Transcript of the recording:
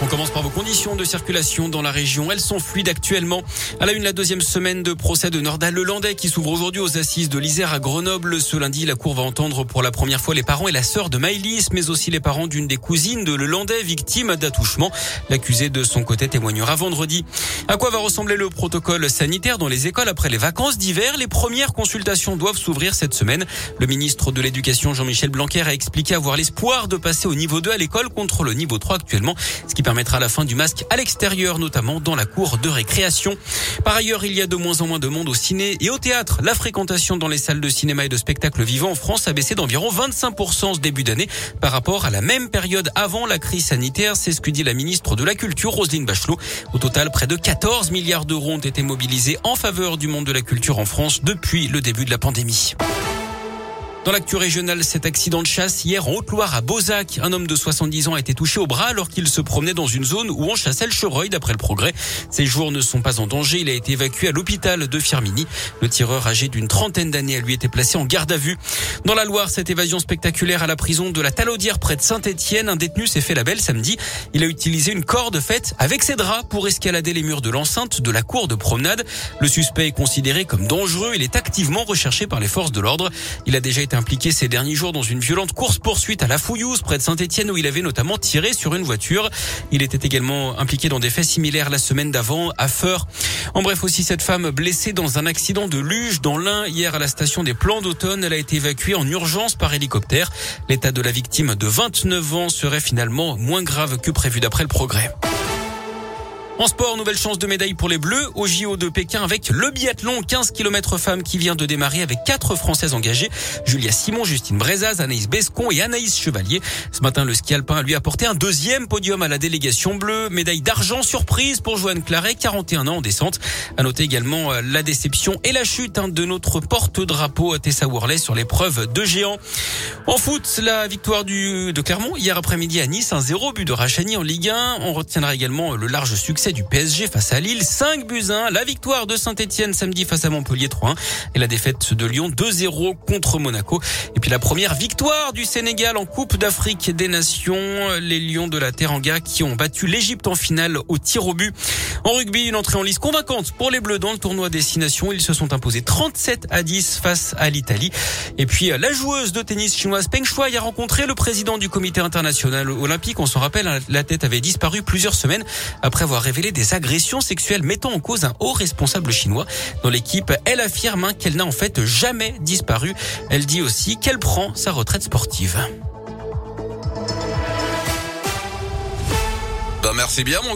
On commence par vos conditions de circulation dans la région. Elles sont fluides actuellement. À la une, la deuxième semaine de procès de Nordal Lelandais qui s'ouvre aujourd'hui aux assises de l'Isère à Grenoble. Ce lundi, la cour va entendre pour la première fois les parents et la sœur de Maïlis, mais aussi les parents d'une des cousines de Lelandais, victime d'attouchement. L'accusé de son côté témoignera vendredi. À quoi va ressembler le protocole sanitaire dans les écoles après les vacances d'hiver? Les premières consultations doivent s'ouvrir cette semaine. Le ministre de l'Éducation, Jean-Michel Blanquer, a expliqué avoir l'espoir de passer au niveau 2 à l'école contre le niveau 3 actuellement, permettra la fin du masque à l'extérieur, notamment dans la cour de récréation. Par ailleurs, il y a de moins en moins de monde au ciné et au théâtre. La fréquentation dans les salles de cinéma et de spectacle vivant en France a baissé d'environ 25% ce début d'année par rapport à la même période avant la crise sanitaire. C'est ce que dit la ministre de la Culture, Roselyne Bachelot. Au total, près de 14 milliards d'euros ont été mobilisés en faveur du monde de la culture en France depuis le début de la pandémie. Dans l'actu régionale, cet accident de chasse hier en Haute-Loire à Beauzac. Un homme de 70 ans a été touché au bras alors qu'il se promenait dans une zone où on chassait le chevreuil d'après le progrès. Ses jours ne sont pas en danger. Il a été évacué à l'hôpital de Firmini. Le tireur âgé d'une trentaine d'années a lui été placé en garde à vue. Dans la Loire, cette évasion spectaculaire à la prison de la Talaudière près de Saint-Etienne. Un détenu s'est fait la belle samedi. Il a utilisé une corde faite avec ses draps pour escalader les murs de l'enceinte de la cour de promenade. Le suspect est considéré comme dangereux. Il est activement recherché par les forces de l'ordre. Il a déjà été impliqué ces derniers jours dans une violente course-poursuite à la Fouillouse, près de Saint-Etienne, où il avait notamment tiré sur une voiture. Il était également impliqué dans des faits similaires la semaine d'avant à Feur. En bref, aussi cette femme blessée dans un accident de luge dans l'Ain hier à la station des Plans d'automne. Elle a été évacuée en urgence par hélicoptère. L'état de la victime de 29 ans serait finalement moins grave que prévu d'après le progrès. En sport, nouvelle chance de médaille pour les Bleus au JO de Pékin avec le biathlon 15 km femmes qui vient de démarrer avec quatre Françaises engagées. Julia Simon, Justine Brezaz, Anaïs Bescon et Anaïs Chevalier. Ce matin, le ski alpin a lui apporté un deuxième podium à la délégation bleue. Médaille d'argent surprise pour Joanne Claret, 41 ans en descente. À noter également euh, la déception et la chute hein, de notre porte-drapeau Tessa Worley sur l'épreuve de géant. En foot, la victoire de Clermont hier après-midi à Nice, un zéro but de Rachani en Ligue 1. On retiendra également le large succès du PSG face à Lille, 5 buts 1. La victoire de Saint-Etienne samedi face à Montpellier 3-1 et la défaite de Lyon 2-0 contre Monaco. Et puis la première victoire du Sénégal en Coupe d'Afrique des Nations, les Lions de la Teranga qui ont battu l'Égypte en finale au tir au but. En rugby, une entrée en liste convaincante pour les Bleus dans le tournoi Destination. Ils se sont imposés 37 à 10 face à l'Italie. Et puis la joueuse de tennis chinoise Peng Shuai a rencontré le président du comité international olympique. On s'en rappelle, la tête avait disparu plusieurs semaines après avoir révélé des agressions sexuelles mettant en cause un haut responsable chinois. Dans l'équipe, elle affirme hein, qu'elle n'a en fait jamais disparu. Elle dit aussi qu'elle prend sa retraite sportive. Bah merci bien mon